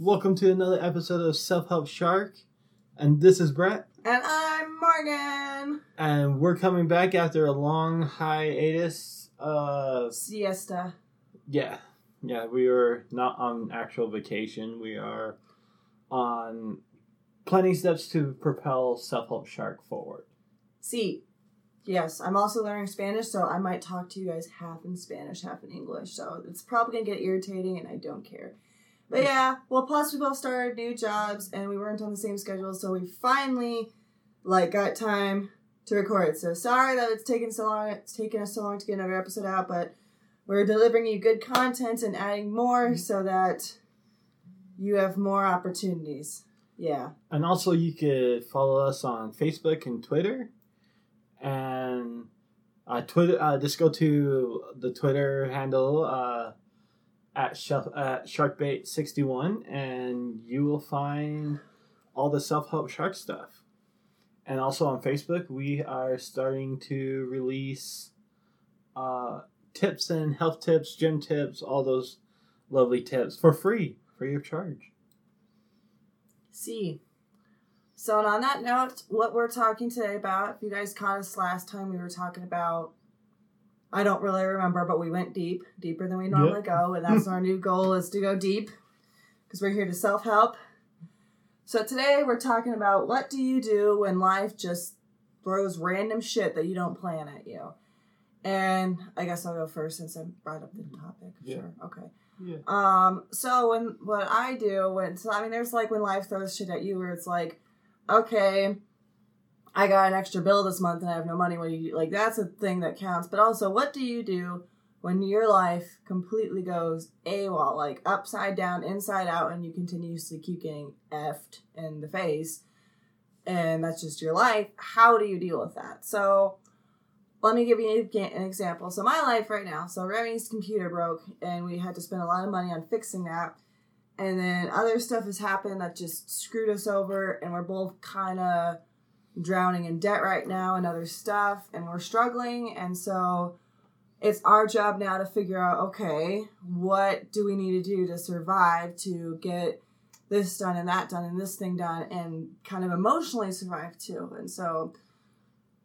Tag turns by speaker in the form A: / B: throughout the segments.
A: Welcome to another episode of Self Help Shark. And this is Brett.
B: And I'm Morgan.
A: And we're coming back after a long hiatus. Uh
B: Siesta.
A: yeah. Yeah, we are not on actual vacation. We are on planning steps to propel Self Help Shark forward.
B: See. Yes, I'm also learning Spanish, so I might talk to you guys half in Spanish, half in English. So it's probably gonna get irritating, and I don't care. But yeah, well, plus we both started new jobs, and we weren't on the same schedule, so we finally like got time to record. So sorry that it's taken so long. It's taken us so long to get another episode out, but we're delivering you good content and adding more so that you have more opportunities. Yeah.
A: And also, you could follow us on Facebook and Twitter. And uh, Twitter, uh, just go to the Twitter handle uh, at, Shelf, Sharkbait61, and you will find all the self help shark stuff. And also on Facebook, we are starting to release uh, tips and health tips, gym tips, all those lovely tips for free, free of charge.
B: See. So, and on that note, what we're talking today about, if you guys caught us last time, we were talking about, I don't really remember, but we went deep, deeper than we normally go. And that's our new goal is to go deep because we're here to self help. So, today we're talking about what do you do when life just throws random shit that you don't plan at you. And I guess I'll go first since I brought up the topic.
A: Yeah.
B: Sure. Okay.
A: Yeah.
B: Um, so when what I do when so I mean there's like when life throws shit at you where it's like, okay, I got an extra bill this month and I have no money. What do you like that's a thing that counts. But also what do you do when your life completely goes AWOL, like upside down, inside out, and you continuously keep getting effed in the face, and that's just your life? How do you deal with that? So let me give you an example. So my life right now, so Remy's computer broke, and we had to spend a lot of money on fixing that. And then other stuff has happened that just screwed us over, and we're both kind of drowning in debt right now and other stuff, and we're struggling. And so it's our job now to figure out okay, what do we need to do to survive to get this done and that done and this thing done, and kind of emotionally survive too. And so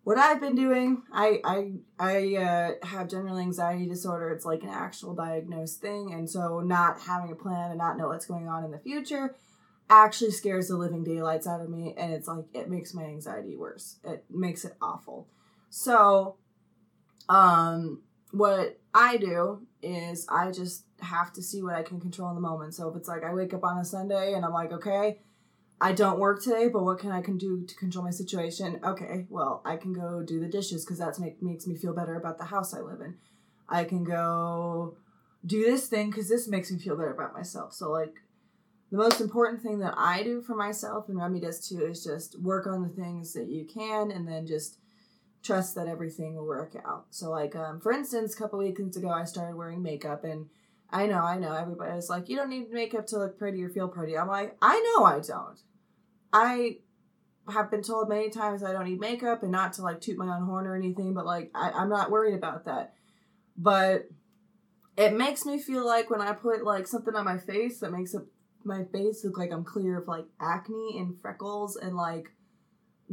B: what I've been doing, I I I uh, have general anxiety disorder. It's like an actual diagnosed thing, and so not having a plan and not know what's going on in the future actually scares the living daylights out of me, and it's like it makes my anxiety worse. It makes it awful. So, um, what I do is I just have to see what I can control in the moment. So if it's like I wake up on a Sunday and I'm like, okay, I don't work today, but what can I can do to control my situation? Okay, well, I can go do the dishes because that make, makes me feel better about the house I live in. I can go do this thing because this makes me feel better about myself. So, like, the most important thing that I do for myself, and Remy does too, is just work on the things that you can and then just trust that everything will work out. So, like, um, for instance, a couple weekends ago, I started wearing makeup and I know, I know. Everybody was like, you don't need makeup to look pretty or feel pretty. I'm like, I know I don't. I have been told many times I don't need makeup and not to like toot my own horn or anything, but like I, I'm not worried about that. But it makes me feel like when I put like something on my face that makes it, my face look like I'm clear of like acne and freckles and like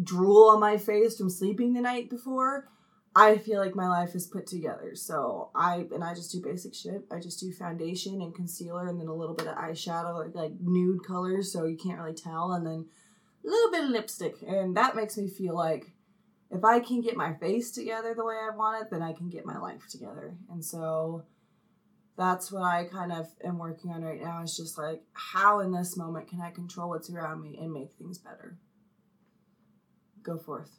B: drool on my face from sleeping the night before. I feel like my life is put together. So I and I just do basic shit. I just do foundation and concealer and then a little bit of eyeshadow, like, like nude colors, so you can't really tell, and then a little bit of lipstick. And that makes me feel like if I can get my face together the way I want it, then I can get my life together. And so that's what I kind of am working on right now is just like how in this moment can I control what's around me and make things better. Go forth.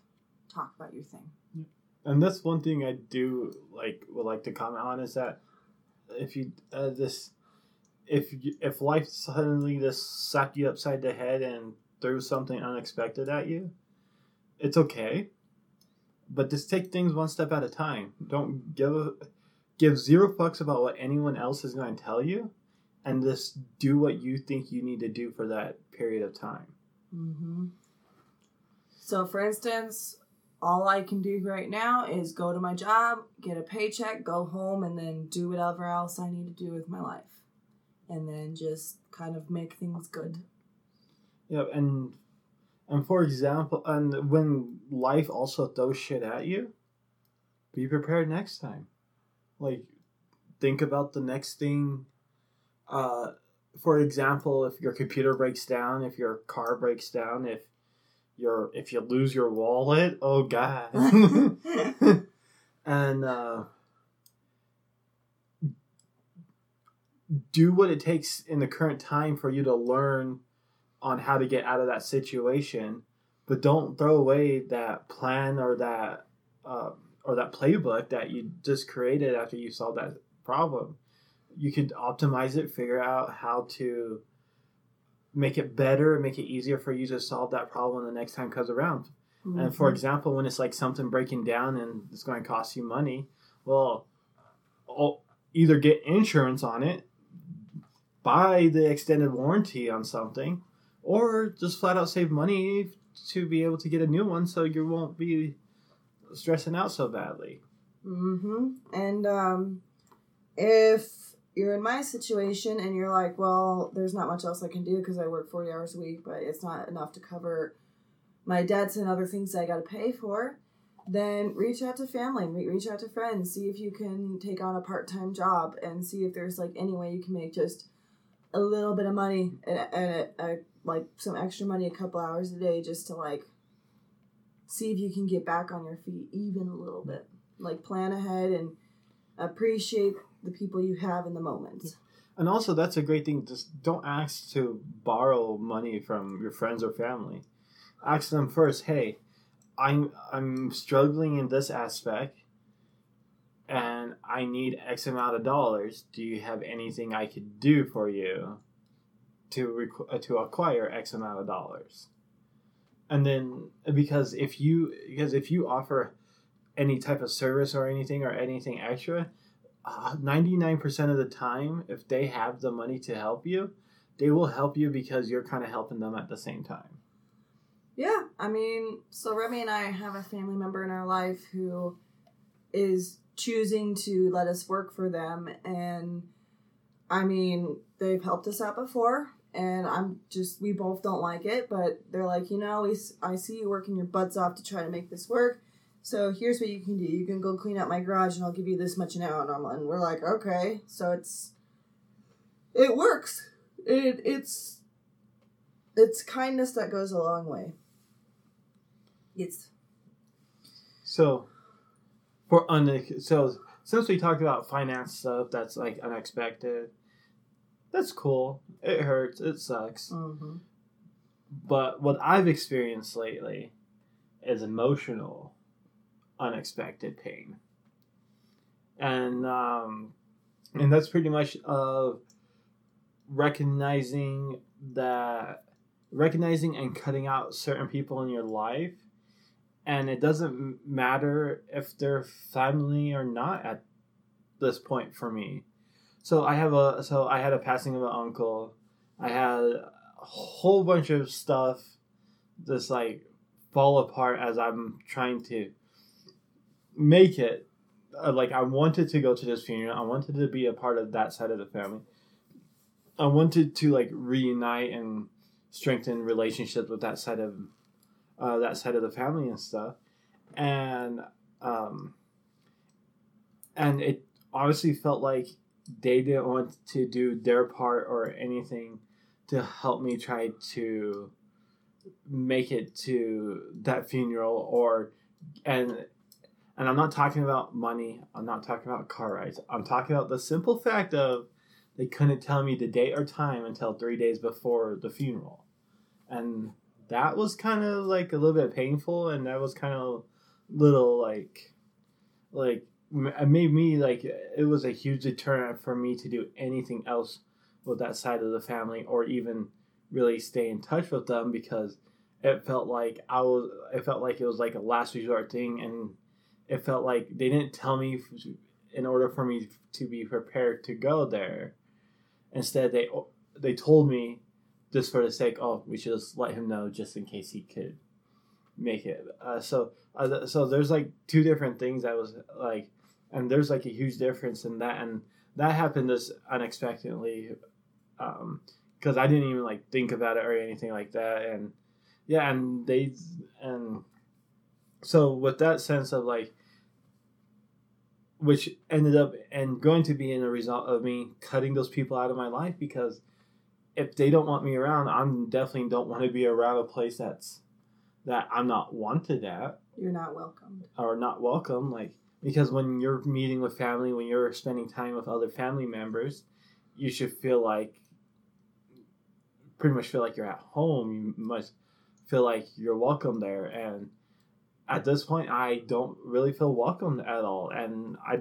B: Talk about your thing.
A: And that's one thing I do like would like to comment on is that if you uh, this if you, if life suddenly just sucked you upside the head and threw something unexpected at you, it's okay. But just take things one step at a time. Don't give a, give zero fucks about what anyone else is going to tell you, and just do what you think you need to do for that period of time.
B: Mm-hmm. So, for instance, all I can do right now is go to my job, get a paycheck, go home, and then do whatever else I need to do with my life. and then just kind of make things good.
A: Yeah, and and for example, and when life also throws shit at you, be prepared next time. Like, think about the next thing. Uh, for example, if your computer breaks down, if your car breaks down, if your if you lose your wallet, oh god. and uh, do what it takes in the current time for you to learn on how to get out of that situation, but don't throw away that plan or that uh, or that playbook that you just created after you solved that problem. You could optimize it, figure out how to make it better, make it easier for you to solve that problem the next time comes around. Mm-hmm. And for example, when it's like something breaking down and it's going to cost you money, well, I'll either get insurance on it, buy the extended warranty on something, or just flat out save money to be able to get a new one so you won't be stressing out so badly.
B: Mm-hmm. And um, if you're in my situation and you're like, well, there's not much else I can do because I work 40 hours a week, but it's not enough to cover my debts and other things I got to pay for, then reach out to family, reach out to friends, see if you can take on a part time job and see if there's like any way you can make just a little bit of money and, and a, a, like some extra money a couple hours a day just to like see if you can get back on your feet even a little bit. Like plan ahead and appreciate the people you have in the moment.
A: And also, that's a great thing. Just don't ask to borrow money from your friends or family. Ask them first. Hey, I'm I'm struggling in this aspect, and I need X amount of dollars. Do you have anything I could do for you to requ- to acquire X amount of dollars? And then because if you because if you offer any type of service or anything or anything extra, uh, 99% of the time, if they have the money to help you, they will help you because you're kind of helping them at the same time.
B: Yeah, I mean, so Remy and I have a family member in our life who is choosing to let us work for them. And I mean, they've helped us out before. And I'm just, we both don't like it, but they're like, you know, we, I see you working your butts off to try to make this work so here's what you can do. You can go clean out my garage and I'll give you this much an hour. And we're like, okay. So it's, it works. It, it's, it's kindness that goes a long way. It's.
A: So, for un so since we talked about finance stuff that's like unexpected, that's cool. It hurts. It sucks. Mm-hmm. But what I've experienced lately is emotional unexpected pain. And um, and that's pretty much uh, recognizing that recognizing and cutting out certain people in your life and it doesn't matter if they're family or not at this point for me so i have a so i had a passing of an uncle i had a whole bunch of stuff just like fall apart as i'm trying to make it uh, like I wanted to go to this funeral. I wanted to be a part of that side of the family. I wanted to like reunite and strengthen relationships with that side of uh, that side of the family and stuff, and um, and it honestly felt like they didn't want to do their part or anything to help me try to make it to that funeral or and and I'm not talking about money. I'm not talking about car rides. I'm talking about the simple fact of they couldn't tell me the date or time until three days before the funeral. And that was kind of like a little bit painful. And that was kind of little like, like, it made me like, it was a huge deterrent for me to do anything else with that side of the family or even really stay in touch with them because it felt like I was, it felt like it was like a last resort thing. And it felt like they didn't tell me in order for me to be prepared to go there. Instead, they they told me just for the sake, oh, we should just let him know just in case he could make it. Uh, so uh, so there's like two different things I was like, and there's like a huge difference in that, and that happened just unexpectedly um, because I didn't even like think about it or anything like that. And yeah, and they and so with that sense of like, which ended up and going to be in a result of me cutting those people out of my life because if they don't want me around, I'm definitely don't want to be around a place that's that I'm not wanted at
B: You're not welcomed.
A: or not welcome. Like because when you're meeting with family, when you're spending time with other family members, you should feel like pretty much feel like you're at home. You must feel like you're welcome there. And at this point, I don't really feel welcomed at all. And I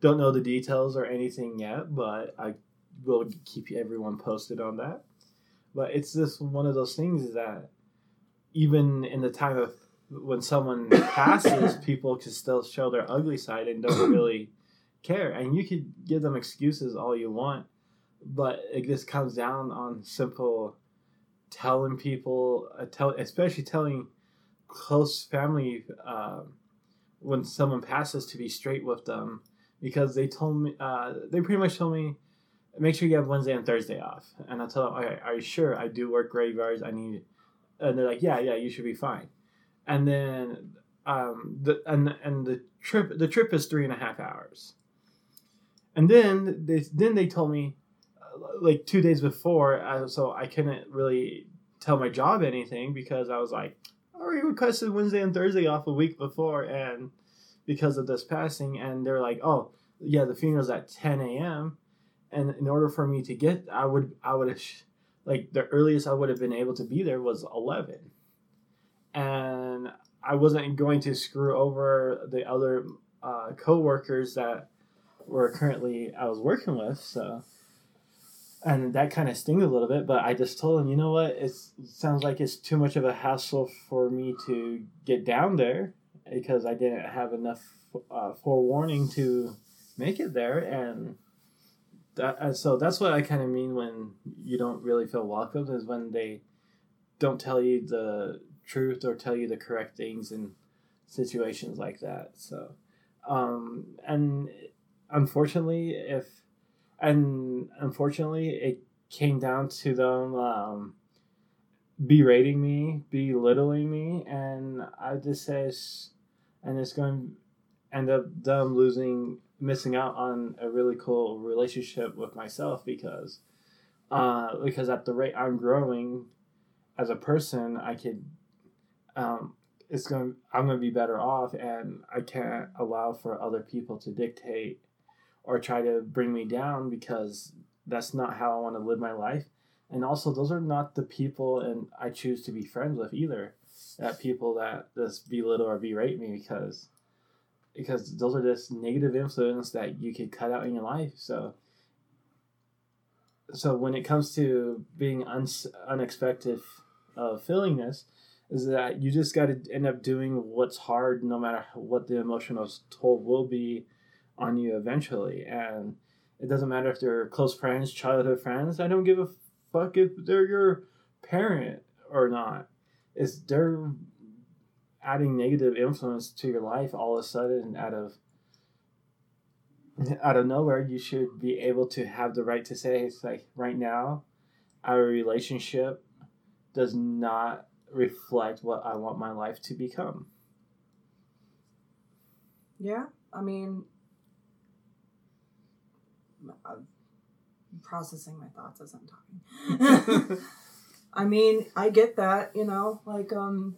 A: don't know the details or anything yet, but I will keep everyone posted on that. But it's just one of those things that even in the time of when someone passes, people can still show their ugly side and don't really care. And you could give them excuses all you want, but it just comes down on simple telling people, uh, tell, especially telling close family uh, when someone passes to be straight with them because they told me uh, they pretty much told me make sure you have Wednesday and Thursday off. And I tell them, okay, are you sure? I do work graveyards. I need, and they're like, yeah, yeah, you should be fine. And then, um, the and and the trip the trip is three and a half hours. And then they then they told me, uh, like two days before, uh, so I couldn't really tell my job anything because I was like, I already requested Wednesday and Thursday off a week before, and because of this passing, and they're like, oh yeah, the funeral's at ten a.m and in order for me to get i would i would have like the earliest i would have been able to be there was 11 and i wasn't going to screw over the other uh, co-workers that were currently i was working with so and that kind of sting a little bit but i just told him you know what? It's, it sounds like it's too much of a hassle for me to get down there because i didn't have enough uh, forewarning to make it there and that, so that's what I kind of mean when you don't really feel welcomed is when they don't tell you the truth or tell you the correct things in situations like that. So, um, and unfortunately, if and unfortunately, it came down to them um, berating me, belittling me, and I just says, and it's going to end up them losing missing out on a really cool relationship with myself because uh, because at the rate I'm growing as a person, I could um, it's going I'm going to be better off and I can't allow for other people to dictate or try to bring me down because that's not how I want to live my life. And also those are not the people and I choose to be friends with either. That people that just belittle or berate me because because those are just negative influence that you could cut out in your life. So, so when it comes to being un- unexpected uh, feeling this, is that you just got to end up doing what's hard, no matter what the emotional toll will be on you eventually. And it doesn't matter if they're close friends, childhood friends. I don't give a fuck if they're your parent or not. It's their adding negative influence to your life all of a sudden out of out of nowhere you should be able to have the right to say it's like right now our relationship does not reflect what I want my life to become.
B: Yeah, I mean, I'm processing my thoughts as I'm talking. I mean, I get that, you know, like um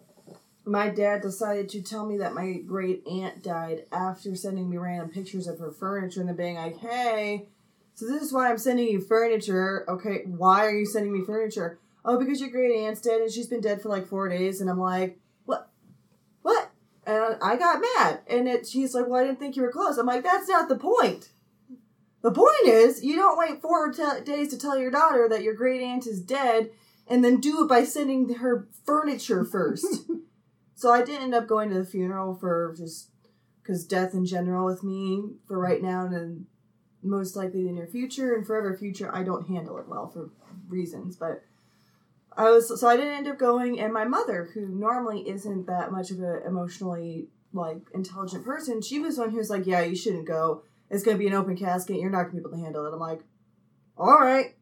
B: my dad decided to tell me that my great aunt died after sending me random pictures of her furniture and then being like, hey, so this is why I'm sending you furniture. Okay, why are you sending me furniture? Oh, because your great aunt's dead and she's been dead for like four days. And I'm like, what? What? And I got mad. And it, she's like, well, I didn't think you were close. I'm like, that's not the point. The point is, you don't wait four t- days to tell your daughter that your great aunt is dead and then do it by sending her furniture first. So I didn't end up going to the funeral for just because death in general with me for right now and most likely the near future and forever future I don't handle it well for reasons. But I was so I didn't end up going, and my mother, who normally isn't that much of an emotionally like intelligent person, she was one who was like, "Yeah, you shouldn't go. It's gonna be an open casket. You're not gonna be able to handle it." I'm like, "All right."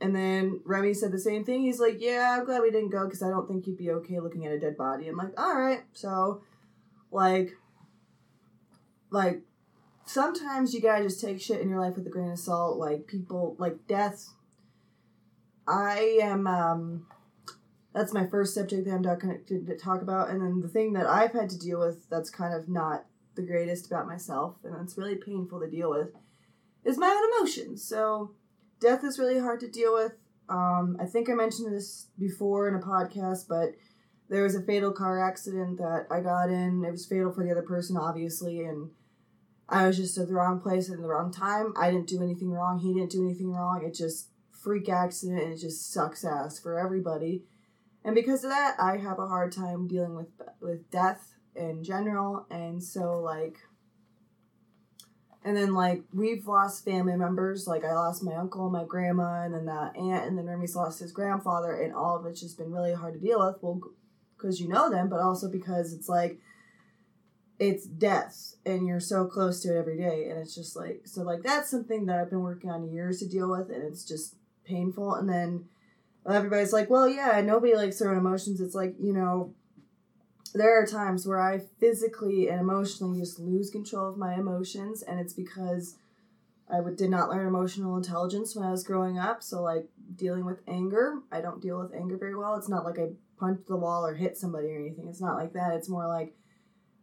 B: And then Remy said the same thing. He's like, "Yeah, I'm glad we didn't go because I don't think you'd be okay looking at a dead body." I'm like, "All right." So, like, like sometimes you gotta just take shit in your life with a grain of salt. Like people, like death. I am. um That's my first subject that I'm not connected to talk about, and then the thing that I've had to deal with that's kind of not the greatest about myself, and it's really painful to deal with, is my own emotions. So death is really hard to deal with. Um, I think I mentioned this before in a podcast, but there was a fatal car accident that I got in. It was fatal for the other person, obviously, and I was just at the wrong place at the wrong time. I didn't do anything wrong. He didn't do anything wrong. It just freak accident, and it just sucks ass for everybody. And because of that, I have a hard time dealing with with death in general, and so like and then like we've lost family members. Like I lost my uncle, my grandma, and then that aunt, and then Remy's lost his grandfather, and all of it's just been really hard to deal with. Well, because you know them, but also because it's like it's death, and you're so close to it every day, and it's just like so. Like that's something that I've been working on years to deal with, and it's just painful. And then everybody's like, "Well, yeah, nobody likes their own emotions." It's like you know there are times where I physically and emotionally just lose control of my emotions, and it's because I would, did not learn emotional intelligence when I was growing up. So, like dealing with anger, I don't deal with anger very well. It's not like I punch the wall or hit somebody or anything. It's not like that. It's more like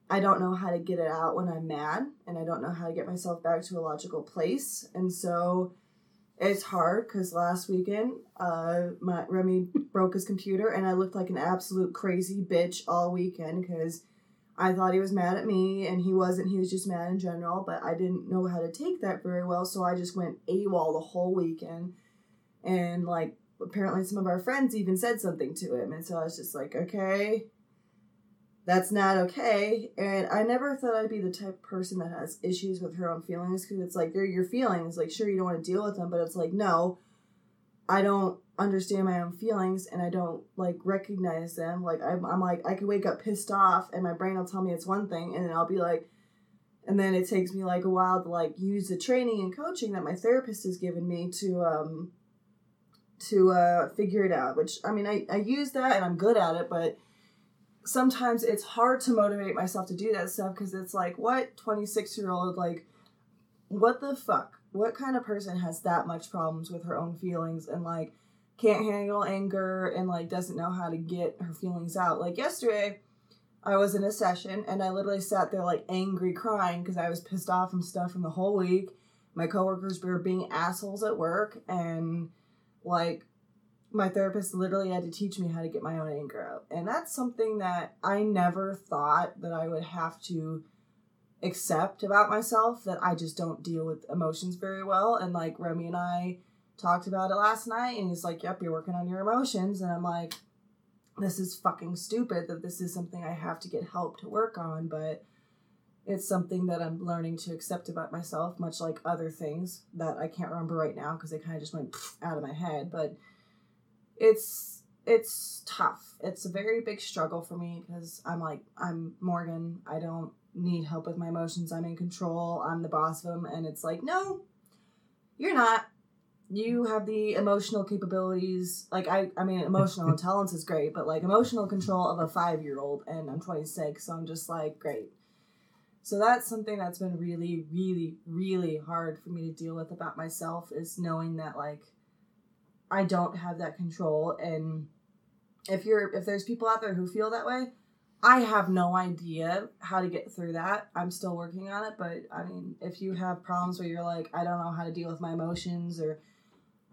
B: I don't know how to get it out when I'm mad, and I don't know how to get myself back to a logical place. And so, it's hard because last weekend, uh, my Remy broke his computer, and I looked like an absolute crazy bitch all weekend because I thought he was mad at me, and he wasn't. He was just mad in general, but I didn't know how to take that very well, so I just went AWOL the whole weekend, and like apparently some of our friends even said something to him, and so I was just like, okay, that's not okay. And I never thought I'd be the type of person that has issues with her own feelings because it's like they're your feelings. Like, sure, you don't want to deal with them, but it's like, no, I don't understand my own feelings and I don't like recognize them. Like, I'm, I'm like, I could wake up pissed off and my brain will tell me it's one thing, and then I'll be like, and then it takes me like a while to like use the training and coaching that my therapist has given me to um to uh figure it out which i mean i i use that and i'm good at it but sometimes it's hard to motivate myself to do that stuff because it's like, what 26 year old, like, what the fuck? What kind of person has that much problems with her own feelings and, like, can't handle anger and, like, doesn't know how to get her feelings out? Like, yesterday, I was in a session and I literally sat there, like, angry crying because I was pissed off from stuff from the whole week. My coworkers were being assholes at work and, like, my therapist literally had to teach me how to get my own anger out. And that's something that I never thought that I would have to accept about myself that I just don't deal with emotions very well. And like Remy and I talked about it last night and he's like, "Yep, you're working on your emotions." And I'm like, "This is fucking stupid that this is something I have to get help to work on, but it's something that I'm learning to accept about myself, much like other things that I can't remember right now because they kind of just went out of my head, but it's it's tough. It's a very big struggle for me because I'm like I'm Morgan. I don't need help with my emotions. I'm in control. I'm the boss of them, and it's like no, you're not. You have the emotional capabilities. Like I, I mean, emotional intelligence is great, but like emotional control of a five year old, and I'm 26, so I'm just like great. So that's something that's been really, really, really hard for me to deal with about myself is knowing that like I don't have that control and if you're if there's people out there who feel that way, I have no idea how to get through that. I'm still working on it, but I mean, if you have problems where you're like, I don't know how to deal with my emotions or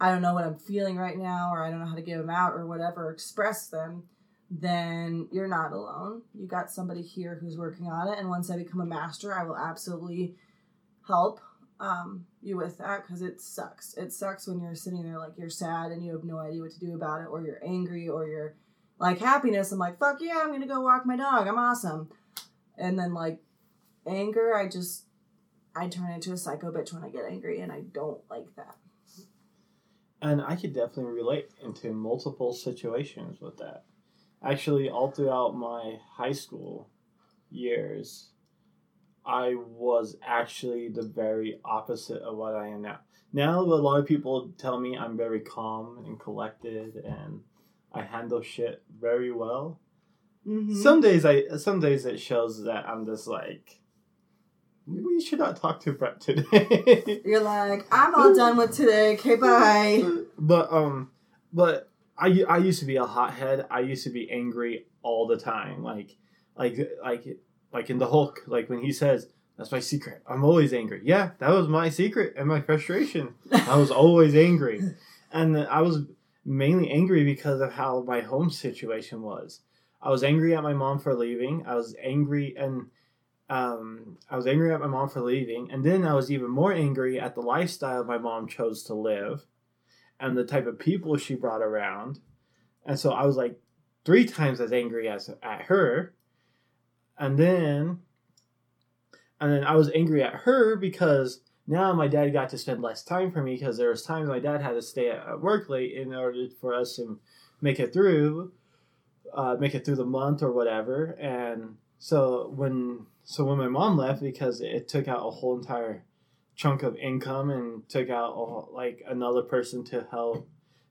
B: I don't know what I'm feeling right now or I don't know how to get them out or whatever, express them, then you're not alone. You got somebody here who's working on it and once I become a master, I will absolutely help um, you with that because it sucks. It sucks when you're sitting there like you're sad and you have no idea what to do about it, or you're angry, or you're like happiness. I'm like, fuck yeah, I'm gonna go walk my dog. I'm awesome. And then like anger, I just I turn into a psycho bitch when I get angry, and I don't like that.
A: And I could definitely relate into multiple situations with that. Actually, all throughout my high school years, I was actually the very opposite of what I am now. Now, a lot of people tell me I'm very calm and collected, and I handle shit very well.
B: Mhm.
A: Some days, I some days it shows that I'm just like, we should not talk to Brett today.
B: You're like, I'm all done with today. Okay, bye.
A: But um, but I I used to be a hothead. I used to be angry all the time. Like like like like in the Hulk. Like when he says, "That's my secret." I'm always angry. Yeah, that was my secret and my frustration. I was always angry, and I was mainly angry because of how my home situation was. I was angry at my mom for leaving. I was angry and um, I was angry at my mom for leaving, and then I was even more angry at the lifestyle my mom chose to live, and the type of people she brought around, and so I was like three times as angry as at her, and then, and then I was angry at her because now my dad got to spend less time for me because there was times my dad had to stay at work late in order for us to make it through, uh, make it through the month or whatever, and so when so when my mom left because it took out a whole entire chunk of income and took out a, like another person to help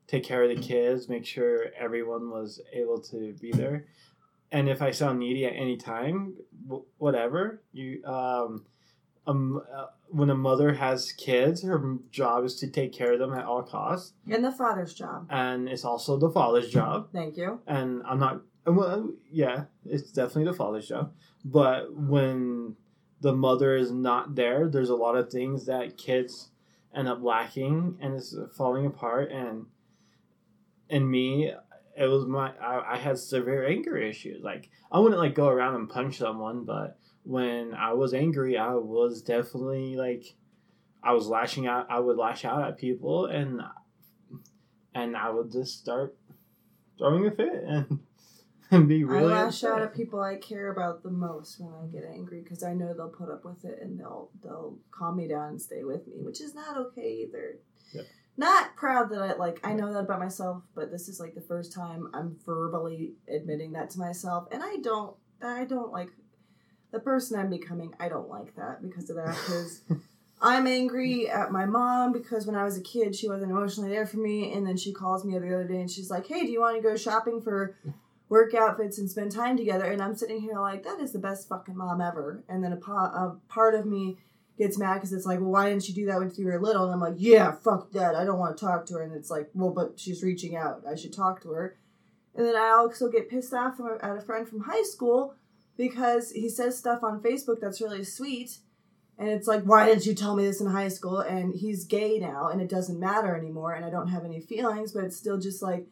A: take care of the kids, make sure everyone was able to be there. And if I sound needy at any time, whatever you um, um uh, when a mother has kids, her job is to take care of them at all costs,
B: And the father's job.
A: and it's also the father's job
B: Thank you.
A: and I'm not. Well, yeah, it's definitely the father's job. But when the mother is not there, there's a lot of things that kids end up lacking, and it's falling apart. And and me, it was my. I, I had severe anger issues. Like I wouldn't like go around and punch someone, but when I was angry, I was definitely like, I was lashing out. I would lash out at people, and and I would just start throwing a fit and and be really
B: I lash
A: upset.
B: out at people I care about the most when I get angry because I know they'll put up with it and they'll they'll calm me down and stay with me, which is not okay either.
A: Yeah.
B: Not proud that I like I know that about myself, but this is like the first time I'm verbally admitting that to myself, and I don't I don't like the person I'm becoming. I don't like that because of that because. I'm angry at my mom because when I was a kid, she wasn't emotionally there for me. And then she calls me the other day and she's like, Hey, do you want to go shopping for work outfits and spend time together? And I'm sitting here like, That is the best fucking mom ever. And then a, po- a part of me gets mad because it's like, Well, why didn't you do that when you were little? And I'm like, Yeah, fuck that. I don't want to talk to her. And it's like, Well, but she's reaching out. I should talk to her. And then I also get pissed off at a friend from high school because he says stuff on Facebook that's really sweet. And it's like, why didn't you tell me this in high school? And he's gay now, and it doesn't matter anymore, and I don't have any feelings, but it's still just like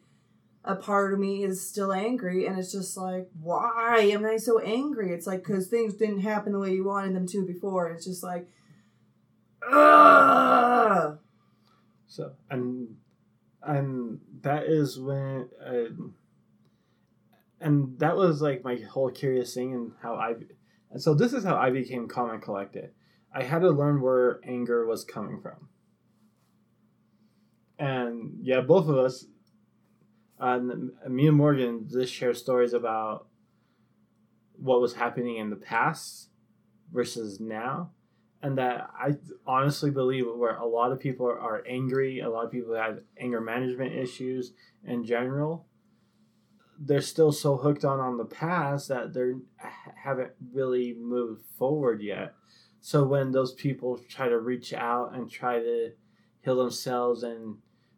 B: a part of me is still angry, and it's just like, why am I so angry? It's like, because things didn't happen the way you wanted them to before, it's just like, ugh.
A: So and and that is when uh, and that was like my whole curious thing and how I and so this is how I became calm and collected. I had to learn where anger was coming from. And yeah, both of us, um, me and Morgan, just share stories about what was happening in the past versus now and that I honestly believe where a lot of people are angry, a lot of people have anger management issues in general. They're still so hooked on on the past that they haven't really moved forward yet. So when those people try to reach out and try to heal themselves, and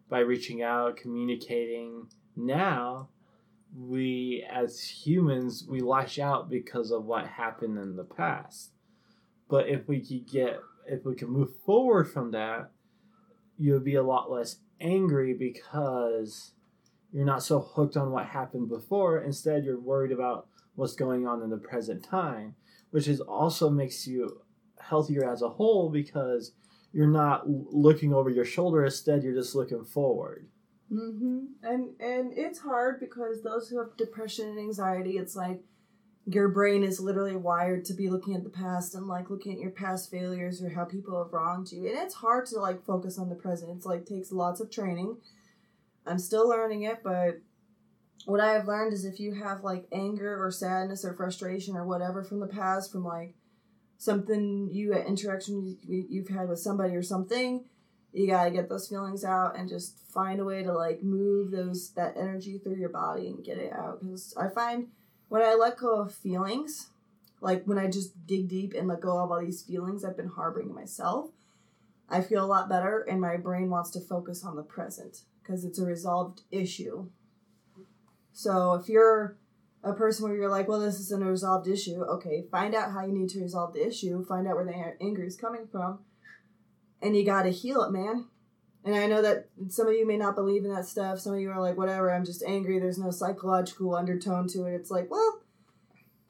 A: by reaching out, communicating now, we as humans we lash out because of what happened in the past. But if we could get if we can move forward from that you'll be a lot less angry because you're not so hooked on what happened before. Instead you're worried about what's going on in the present time which is also makes you healthier as a whole because you're not looking over your shoulder. Instead you're just looking forward
B: Mm-hmm. And and it's hard because those who have depression and anxiety, it's like your brain is literally wired to be looking at the past and like looking at your past failures or how people have wronged you. And it's hard to like focus on the present. It's like takes lots of training. I'm still learning it, but what I have learned is if you have like anger or sadness or frustration or whatever from the past, from like something you interaction you- you've had with somebody or something you gotta get those feelings out and just find a way to like move those that energy through your body and get it out. Because i find when i let go of feelings like when i just dig deep and let go of all these feelings i've been harboring myself i feel a lot better and my brain wants to focus on the present because it's a resolved issue. So if you're a person where you're like, well, this is an unresolved issue, okay, find out how you need to resolve the issue, find out where the anger is coming from, and you got to heal it, man. And I know that some of you may not believe in that stuff. Some of you are like, whatever, I'm just angry. There's no psychological undertone to it. It's like, well,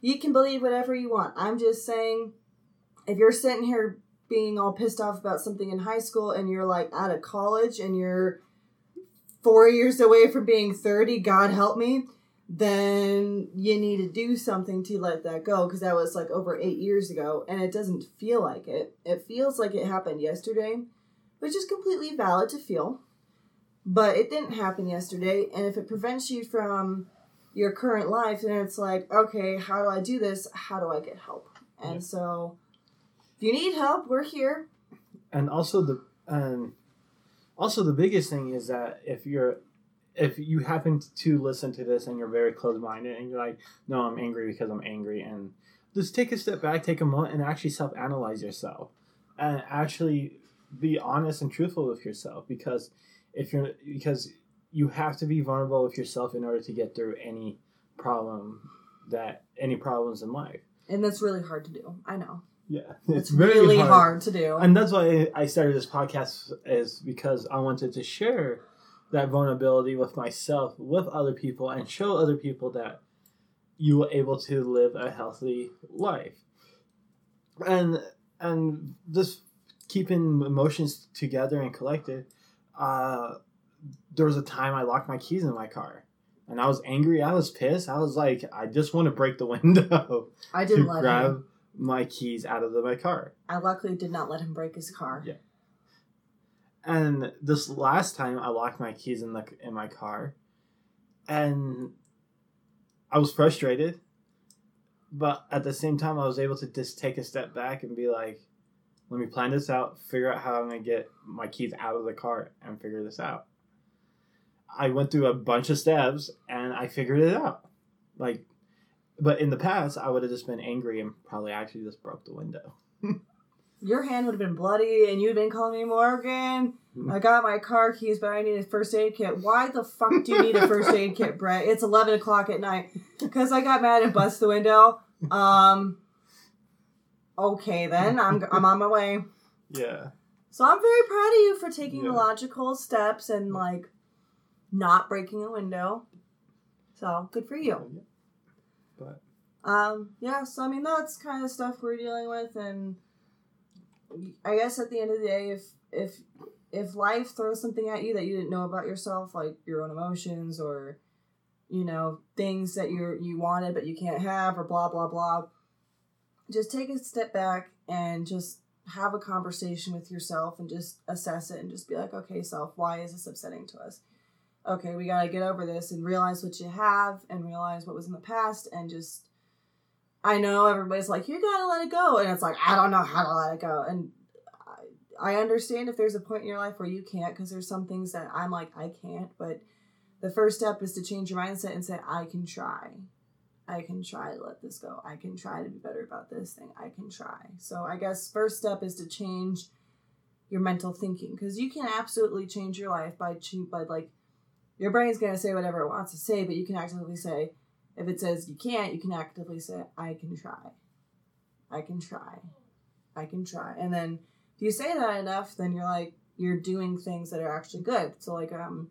B: you can believe whatever you want. I'm just saying, if you're sitting here being all pissed off about something in high school and you're like out of college and you're four years away from being 30, God help me, then you need to do something to let that go because that was like over eight years ago and it doesn't feel like it. It feels like it happened yesterday, which is completely valid to feel, but it didn't happen yesterday. And if it prevents you from your current life, then it's like, okay, how do I do this? How do I get help? And
A: Yeah.
B: so if you need help, we're here.
A: and also the and also the biggest thing is that if you're if you happen to listen to this and you're very closed-minded and you're like no i'm angry because i'm angry and just take a step back take a moment and actually self-analyze yourself and actually be honest and truthful with yourself because if you're because you have to be vulnerable with yourself in order to get through any problem that any problems in life
B: And that's really hard to do. I know.
A: yeah
B: It's, really hard. to do.
A: and that's why I started this podcast is because I wanted to share that vulnerability with myself, with other people, and show other people that you were able to live a healthy life, and and just keeping emotions together and collected. Uh, there was a time I locked my keys in my car, and I was angry. I was pissed. I was like, I just want to break the window
B: I didn't let
A: grab
B: him.
A: my keys out of the, my car.
B: I luckily did not let him break his car.
A: Yeah. And this last time, I locked my keys in the in my car, and I was frustrated. But at the same time, I was able to just take a step back and be like, "Let me plan this out. Figure out how I'm gonna get my keys out of the car and figure this out." I went through a bunch of steps and I figured it out. Like, but in the past, I would have just been angry and probably actually just broke the window.
B: Your hand would have been bloody and you'd been calling me Morgan. I got my car keys, but I need a first aid kit. Why the fuck do you need a first aid kit, Brett? It's 11 o'clock at night. Because I got mad and bust the window. Um, okay then, I'm, I'm on my way.
A: Yeah.
B: So I'm very proud of you for taking
A: Yeah.
B: the logical steps and like not breaking a window. So good for you.
A: But
B: Um, yeah, so I mean that's kind of stuff we're dealing with, and I guess at the end of the day, if if if life throws something at you that you didn't know about yourself, like your own emotions or you know things that you you wanted but you can't have, or blah blah blah, just take a step back and just have a conversation with yourself and just assess it and just be like, okay, self, why is this upsetting to us? Okay, we gotta get over this and realize what you have and realize what was in the past and just I know everybody's like, you gotta let it go. And it's like, I don't know how to let it go. And I, I understand if there's a point in your life where you can't, because there's some things that I'm like, I can't. But the first step is to change your mindset and say, I can try. I can try to let this go. I can try to be better about this thing. I can try. So I guess first step is to change your mental thinking because you can absolutely change your life by by like your brain's gonna say whatever it wants to say, but you can actively say, if it says you can't, you can actively say, I can try. I can try. I can try. And then if you say that enough, then you're like, you're doing things that are actually good. So, like, um,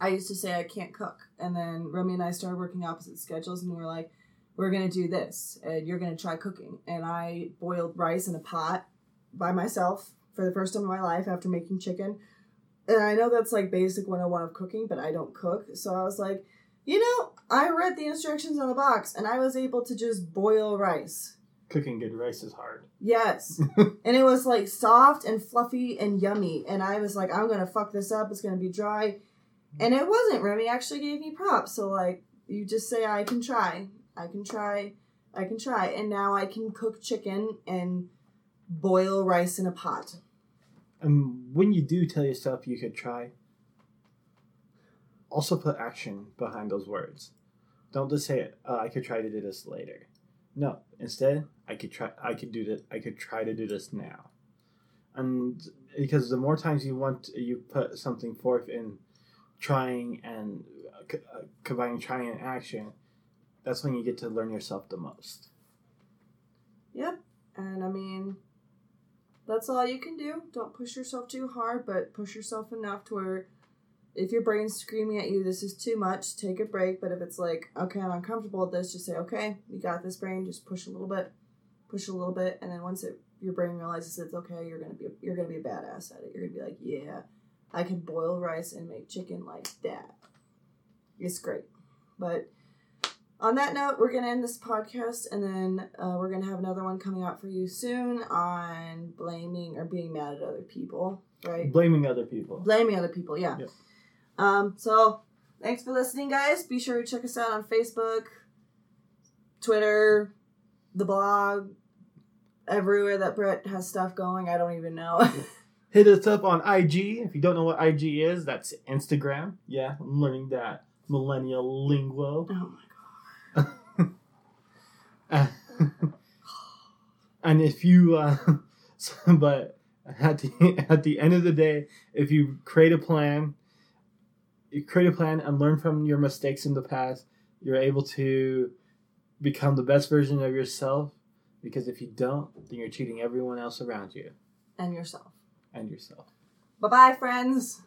B: I used to say I can't cook. And then Remy and I started working opposite schedules, and we were like, we're going to do this, and you're going to try cooking. And I boiled rice in a pot by myself for the first time in my life after making chicken. And I know that's like basic 101 of cooking, but I don't cook. So I was like, you know, I read the instructions on the box and I was able to just boil rice.
A: cooking good rice is hard.
B: Yes. and it was like soft and fluffy and yummy. And I was like, I'm going to fuck this up. It's going to be dry. And it wasn't. Remy actually gave me props. So, like, you just say, I can try. I can try I can try. And now I can cook chicken and boil rice in a pot.
A: And when you do tell yourself you could try, also put action behind those words. Don't just say, uh, "I could try to do this later." No, instead, I could try. I could do this. I could try to do this now. And because the more times you want, you put something forth in trying and uh, uh, combining trying and action. That's when you get to learn yourself the most.
B: Yep. And I mean, that's all you can do. Don't push yourself too hard, but push yourself enough to where if your brain's screaming at you, this is too much, take a break. But if it's like, okay, I'm uncomfortable with this, just say, okay, you got this brain, just push a little bit, push a little bit. And then once it, your brain realizes it's okay, you're going to be, you're going to be a badass at it. You're going to be like, yeah, I can boil rice and make chicken like that. It's great. But on that note, we're going to end this podcast and then uh, we're going to have another one coming out for you soon on blaming or being mad at other people, right?
A: Blaming other people.
B: Blaming other people, yeah.
A: Yep.
B: Um, so thanks for listening, guys. Be sure to check us out on Facebook, Twitter, the blog, everywhere that Brett has stuff going. I don't even know.
A: Hit us up on IG. If you don't know what IG is, that's Instagram. Yeah, I'm learning that millennial lingo.
B: oh my god.
A: and if you, uh, but at the at the end of the day, if you create a plan, you create a plan and learn from your mistakes in the past, you're able to become the best version of yourself. Because if you don't, then you're cheating everyone else around you
B: And yourself.
A: and yourself.
B: Bye bye, friends.